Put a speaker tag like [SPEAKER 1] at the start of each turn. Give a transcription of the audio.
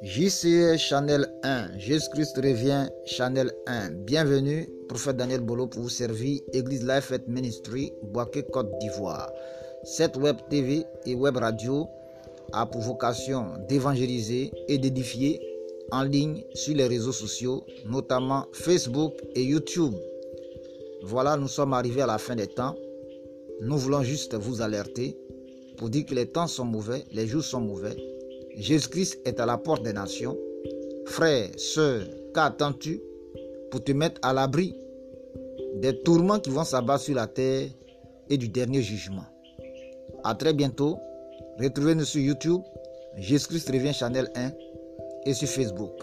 [SPEAKER 1] JCE Chanel 1, Jésus-Christ revient, Chanel 1. Bienvenue, prophète Daniel Bolo, pour vous servir, Église Life at Ministry, Boaké, Côte d'Ivoire. Cette web TV et web radio a pour vocation d'évangéliser et d'édifier en ligne sur les réseaux sociaux, notamment Facebook et YouTube. Voilà, nous sommes arrivés à la fin des temps. Nous voulons juste vous alerter pour dire que les temps sont mauvais, les jours sont mauvais Jésus-Christ est à la porte des nations. Frère, sœur, qu'attends-tu pour te mettre à l'abri des tourments qui vont s'abattre sur la terre et du dernier jugement? À très bientôt. Retrouvez-nous sur YouTube, Jésus-Christ revient Chanel 1 et sur Facebook.